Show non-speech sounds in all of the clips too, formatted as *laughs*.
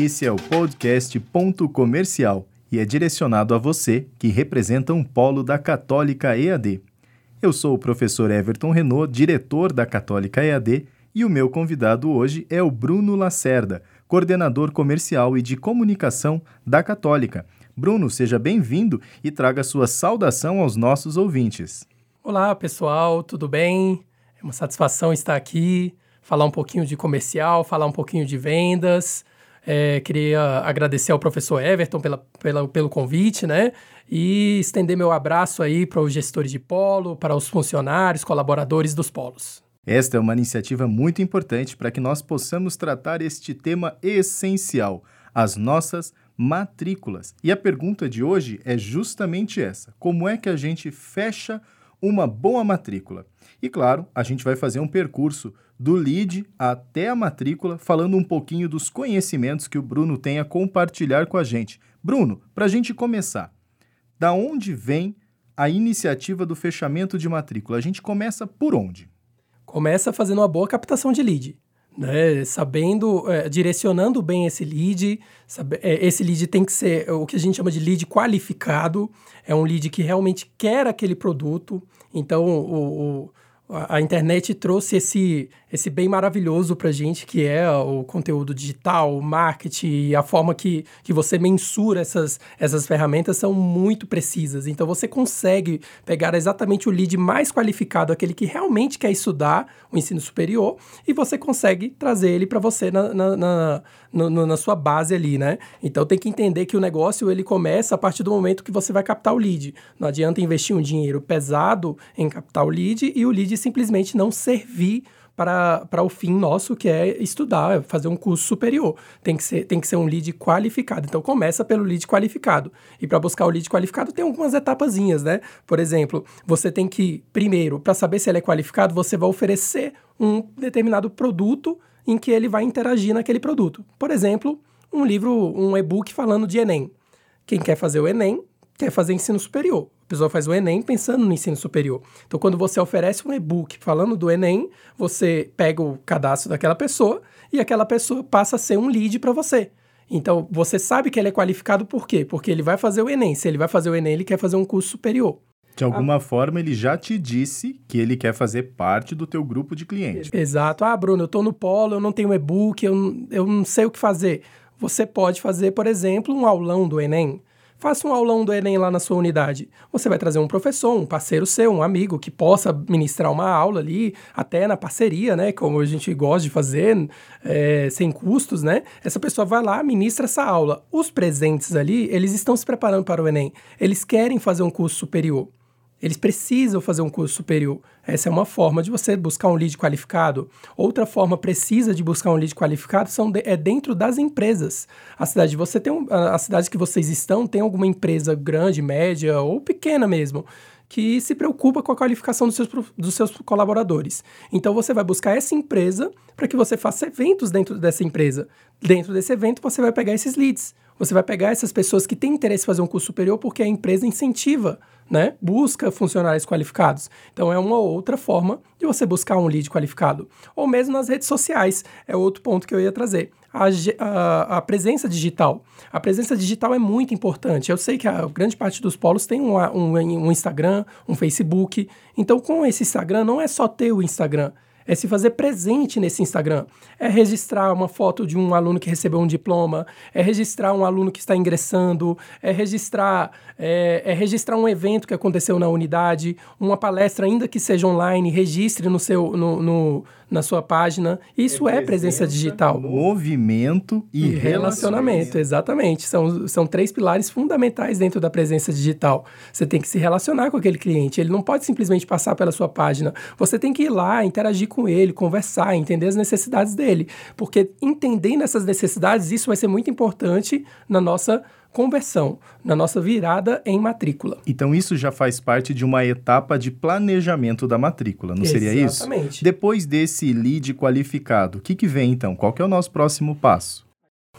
Esse é o podcast Ponto Comercial e é direcionado a você que representa um polo da Católica EAD. Eu sou o professor Everton Renault, diretor da Católica EAD, e o meu convidado hoje é o Bruno Lacerda, coordenador comercial e de comunicação da Católica. Bruno, seja bem-vindo e traga sua saudação aos nossos ouvintes. Olá, pessoal, tudo bem? É uma satisfação estar aqui, falar um pouquinho de comercial, falar um pouquinho de vendas. É, queria agradecer ao professor Everton pela, pela, pelo convite, né? E estender meu abraço aí para os gestores de polo, para os funcionários, colaboradores dos polos. Esta é uma iniciativa muito importante para que nós possamos tratar este tema essencial, as nossas matrículas. E a pergunta de hoje é justamente essa: como é que a gente fecha uma boa matrícula? E claro, a gente vai fazer um percurso do lead até a matrícula, falando um pouquinho dos conhecimentos que o Bruno tem a compartilhar com a gente. Bruno, para a gente começar, da onde vem a iniciativa do fechamento de matrícula? A gente começa por onde? Começa fazendo uma boa captação de lead. Né, sabendo, é, direcionando bem esse lead, sabe, é, esse lead tem que ser o que a gente chama de lead qualificado, é um lead que realmente quer aquele produto, então o, o a internet trouxe esse, esse bem maravilhoso para gente, que é o conteúdo digital, o marketing, a forma que, que você mensura essas, essas ferramentas são muito precisas. Então, você consegue pegar exatamente o lead mais qualificado, aquele que realmente quer estudar o ensino superior, e você consegue trazer ele para você na, na, na, na, na sua base ali, né? Então, tem que entender que o negócio ele começa a partir do momento que você vai captar o lead. Não adianta investir um dinheiro pesado em captar o lead e o lead simplesmente não servir para, o fim nosso, que é estudar, fazer um curso superior. Tem que, ser, tem que ser um lead qualificado. Então, começa pelo lead qualificado. E para buscar o lead qualificado, tem algumas etapazinhas, né? Por exemplo, você tem que, primeiro, para saber se ele é qualificado, você vai oferecer um determinado produto em que ele vai interagir naquele produto. Por exemplo, um livro, um e-book falando de Enem. Quem quer fazer o Enem quer fazer ensino superior. A pessoa faz o Enem pensando no ensino superior. Então, quando você oferece um e-book falando do Enem, você pega o cadastro daquela pessoa e aquela pessoa passa a ser um lead para você. Então, você sabe que ele é qualificado por quê? Porque ele vai fazer o Enem. Se ele vai fazer o Enem, ele quer fazer um curso superior. De alguma ah. forma, ele já te disse que ele quer fazer parte do teu grupo de clientes. Exato. Ah, Bruno, eu estou no polo, eu não tenho e-book, eu, eu não sei o que fazer. Você pode fazer, por exemplo, um aulão do Enem. Faça um aulão do Enem lá na sua unidade. Você vai trazer um professor, um parceiro seu, um amigo que possa ministrar uma aula ali, até na parceria, né? Como a gente gosta de fazer, é, sem custos, né? Essa pessoa vai lá, ministra essa aula. Os presentes ali, eles estão se preparando para o Enem. Eles querem fazer um curso superior. Eles precisam fazer um curso superior. Essa é uma forma de você buscar um lead qualificado. Outra forma precisa de buscar um lead qualificado são de, é dentro das empresas. A cidade você tem um, a cidade que vocês estão tem alguma empresa grande, média ou pequena mesmo que se preocupa com a qualificação dos seus, dos seus colaboradores. Então você vai buscar essa empresa para que você faça eventos dentro dessa empresa. Dentro desse evento você vai pegar esses leads. Você vai pegar essas pessoas que têm interesse em fazer um curso superior porque a empresa incentiva né? Busca funcionários qualificados. Então é uma outra forma de você buscar um lead qualificado. Ou mesmo nas redes sociais, é outro ponto que eu ia trazer. A, a, a, presença digital. A presença digital é muito importante. Eu sei que a grande parte dos polos tem um, um, um Instagram, um Facebook. Então, com esse Instagram, não é só ter o Instagram é se fazer presente nesse Instagram. É registrar uma foto de um aluno que recebeu um diploma, é registrar um aluno que está ingressando, é registrar, é, é registrar um evento que aconteceu na unidade, uma palestra, ainda que seja online, registre no seu, no, no na sua página. Isso é presença digital. Movimento e, e relacionamento. relacionamento. Exatamente. São, são três pilares fundamentais dentro da presença digital. Você tem que se relacionar com aquele cliente. Ele não pode simplesmente passar pela sua página. Você tem que ir lá, interagir com ele, conversar, entender as necessidades dele. Porque entendendo essas necessidades, isso vai ser muito importante na nossa conversão, na nossa virada em matrícula. Então isso já faz parte de uma etapa de planejamento da matrícula, não Exatamente. seria isso? Exatamente. Depois desse lead qualificado, o que, que vem então? Qual que é o nosso próximo passo?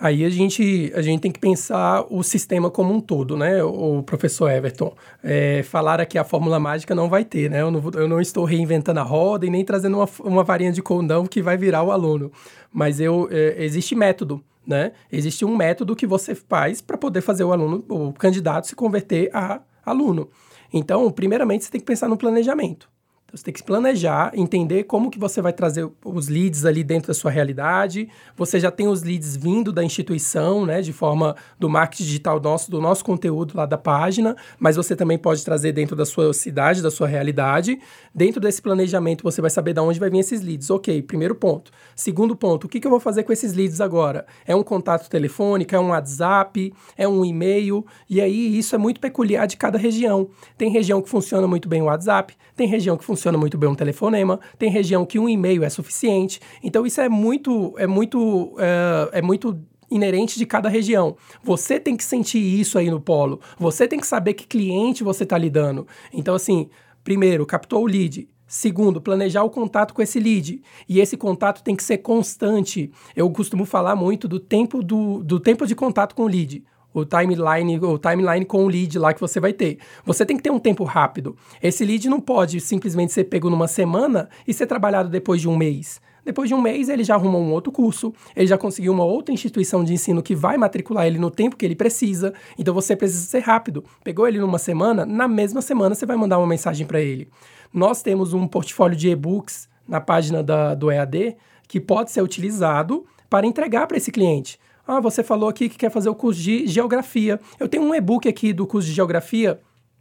Aí a gente, a gente tem que pensar o sistema como um todo, né, o professor Everton. É, falar aqui a fórmula mágica não vai ter, né? Eu não, eu não estou reinventando a roda e nem trazendo uma, uma varinha de condão que vai virar o aluno. Mas eu, é, existe método, né? Existe um método que você faz para poder fazer o aluno, o candidato se converter a aluno. Então, primeiramente, você tem que pensar no planejamento. Então, você tem que planejar, entender como que você vai trazer os leads ali dentro da sua realidade. Você já tem os leads vindo da instituição, né, de forma do marketing digital nosso, do nosso conteúdo lá da página, mas você também pode trazer dentro da sua cidade, da sua realidade. Dentro desse planejamento, você vai saber de onde vai vir esses leads. Ok, primeiro ponto. Segundo ponto, o que, que eu vou fazer com esses leads agora? É um contato telefônico, é um WhatsApp, é um e-mail? E aí, isso é muito peculiar de cada região. Tem região que funciona muito bem o WhatsApp, tem região que funciona funciona muito bem um telefonema, tem região que um e-mail é suficiente. Então isso é muito, é muito, é, é muito inerente de cada região. Você tem que sentir isso aí no polo. Você tem que saber que cliente você está lidando. Então, assim, primeiro, captou o lead. Segundo, planejar o contato com esse lead. E esse contato tem que ser constante. Eu costumo falar muito do tempo, do, do tempo de contato com o lead o timeline, o timeline com o lead lá que você vai ter. Você tem que ter um tempo rápido. Esse lead não pode simplesmente ser pego numa semana e ser trabalhado depois de um mês. Depois de um mês, ele já arrumou um outro curso, ele já conseguiu uma outra instituição de ensino que vai matricular ele no tempo que ele precisa. Então você precisa ser rápido. Pegou ele numa semana, na mesma semana você vai mandar uma mensagem para ele. Nós temos um portfólio de e-books na página da, do EAD que pode ser utilizado para entregar para esse cliente. Ah, você falou aqui que quer fazer o curso de geografia. Eu tenho um e-book aqui do curso de geografia.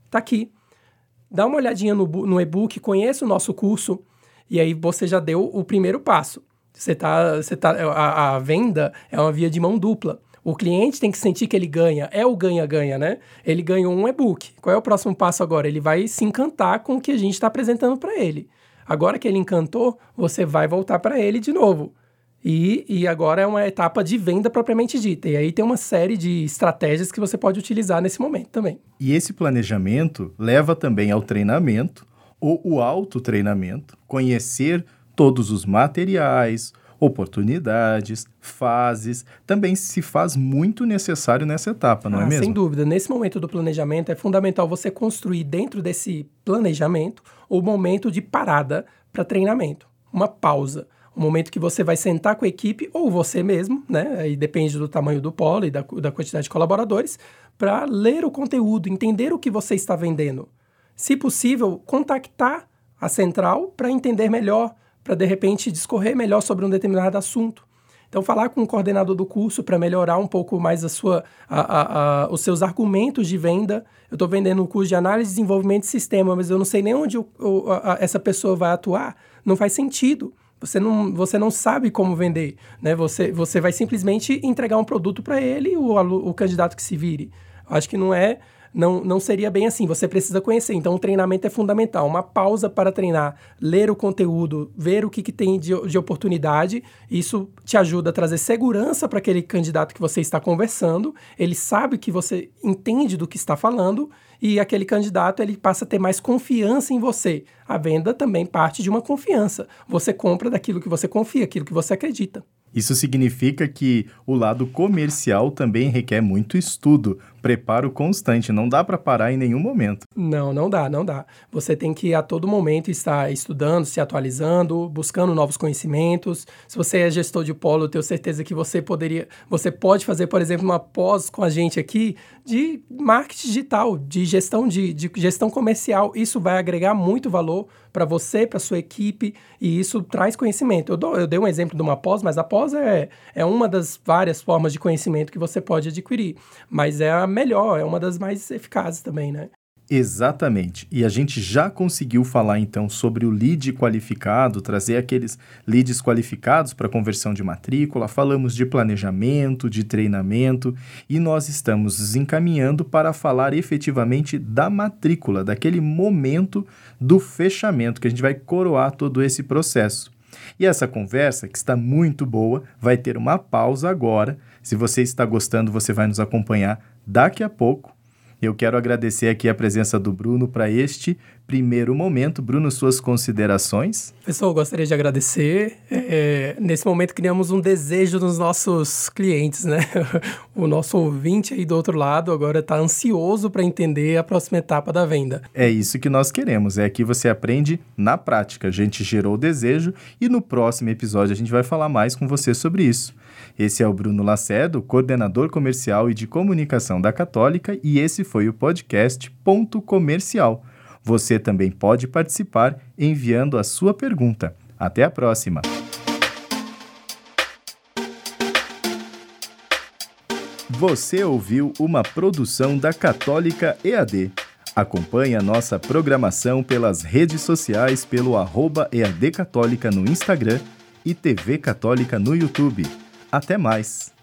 Tá aqui. Dá uma olhadinha no, no e-book, conheça o nosso curso e aí você já deu o primeiro passo. Você tá, você tá, a, a venda é uma via de mão dupla. O cliente tem que sentir que ele ganha, é o ganha-ganha, né? Ele ganhou um e-book. Qual é o próximo passo agora? Ele vai se encantar com o que a gente está apresentando para ele. Agora que ele encantou, você vai voltar para ele de novo. E, e agora é uma etapa de venda propriamente dita. E aí tem uma série de estratégias que você pode utilizar nesse momento também. E esse planejamento leva também ao treinamento ou o autotreinamento, conhecer todos os materiais, oportunidades, fases, também se faz muito necessário nessa etapa, não é ah, é mesmo? Sem dúvida. Nesse momento do planejamento, é fundamental você construir dentro desse planejamento o momento de parada para treinamento, uma pausa momento que você vai sentar com a equipe, ou você mesmo, né? Aí depende do tamanho do polo e da, da quantidade de colaboradores, para ler o conteúdo, entender o que você está vendendo. Se possível, contactar a central para entender melhor, para de repente discorrer melhor sobre um determinado assunto. Então, falar com o coordenador do curso para melhorar um pouco mais a sua, a, a, a, os seus argumentos de venda. Eu estou vendendo um curso de análise desenvolvimento de sistema, mas eu não sei nem onde essa pessoa vai atuar. Não faz sentido. Você não, você não sabe como vender, né? Você, você vai simplesmente entregar um produto para ele o, o candidato que se vire. Acho que não é não, não seria bem assim. Você precisa conhecer. Então, o treinamento é fundamental. Uma pausa para treinar, ler o conteúdo, ver o que, que tem de, de oportunidade. Isso te ajuda a trazer segurança para aquele candidato que você está conversando. Ele sabe que você entende do que está falando e aquele candidato ele passa a ter mais confiança em você. A venda também parte de uma confiança. Você compra daquilo que você confia, aquilo que você acredita. Isso significa que o lado comercial também requer muito estudo, preparo constante, não dá para parar em nenhum momento. Não, não dá, não dá. Você tem que a todo momento estar estudando, se atualizando, buscando novos conhecimentos. Se você é gestor de polo, eu tenho certeza que você poderia, você pode fazer, por exemplo, uma pós com a gente aqui de marketing digital, de gestão de, de gestão comercial. Isso vai agregar muito valor para você, para sua equipe, e isso traz conhecimento. Eu, dou, eu dei um exemplo de uma pós, mas a pós é, é uma das várias formas de conhecimento que você pode adquirir, mas é a melhor, é uma das mais eficazes também, né? Exatamente. E a gente já conseguiu falar então sobre o lead qualificado, trazer aqueles leads qualificados para conversão de matrícula, falamos de planejamento, de treinamento e nós estamos nos encaminhando para falar efetivamente da matrícula, daquele momento do fechamento que a gente vai coroar todo esse processo. E essa conversa, que está muito boa, vai ter uma pausa agora. Se você está gostando, você vai nos acompanhar daqui a pouco Eu quero agradecer aqui a presença do Bruno para este primeiro momento. Bruno, suas considerações? Pessoal, gostaria de agradecer. É, nesse momento criamos um desejo dos nossos clientes, né? *laughs* o nosso ouvinte aí do outro lado agora está ansioso para entender a próxima etapa da venda. É isso que nós queremos. É que você aprende na prática. A gente gerou o desejo e no próximo episódio a gente vai falar mais com você sobre isso. Esse é o Bruno Lacedo, coordenador comercial e de comunicação da Católica, e esse foi o podcast Ponto Comercial. Você também pode participar enviando a sua pergunta. Até a próxima! Você ouviu uma produção da Católica EAD. Acompanhe a nossa programação pelas redes sociais pelo arroba EAD Católica no Instagram e TV Católica no YouTube. Até mais!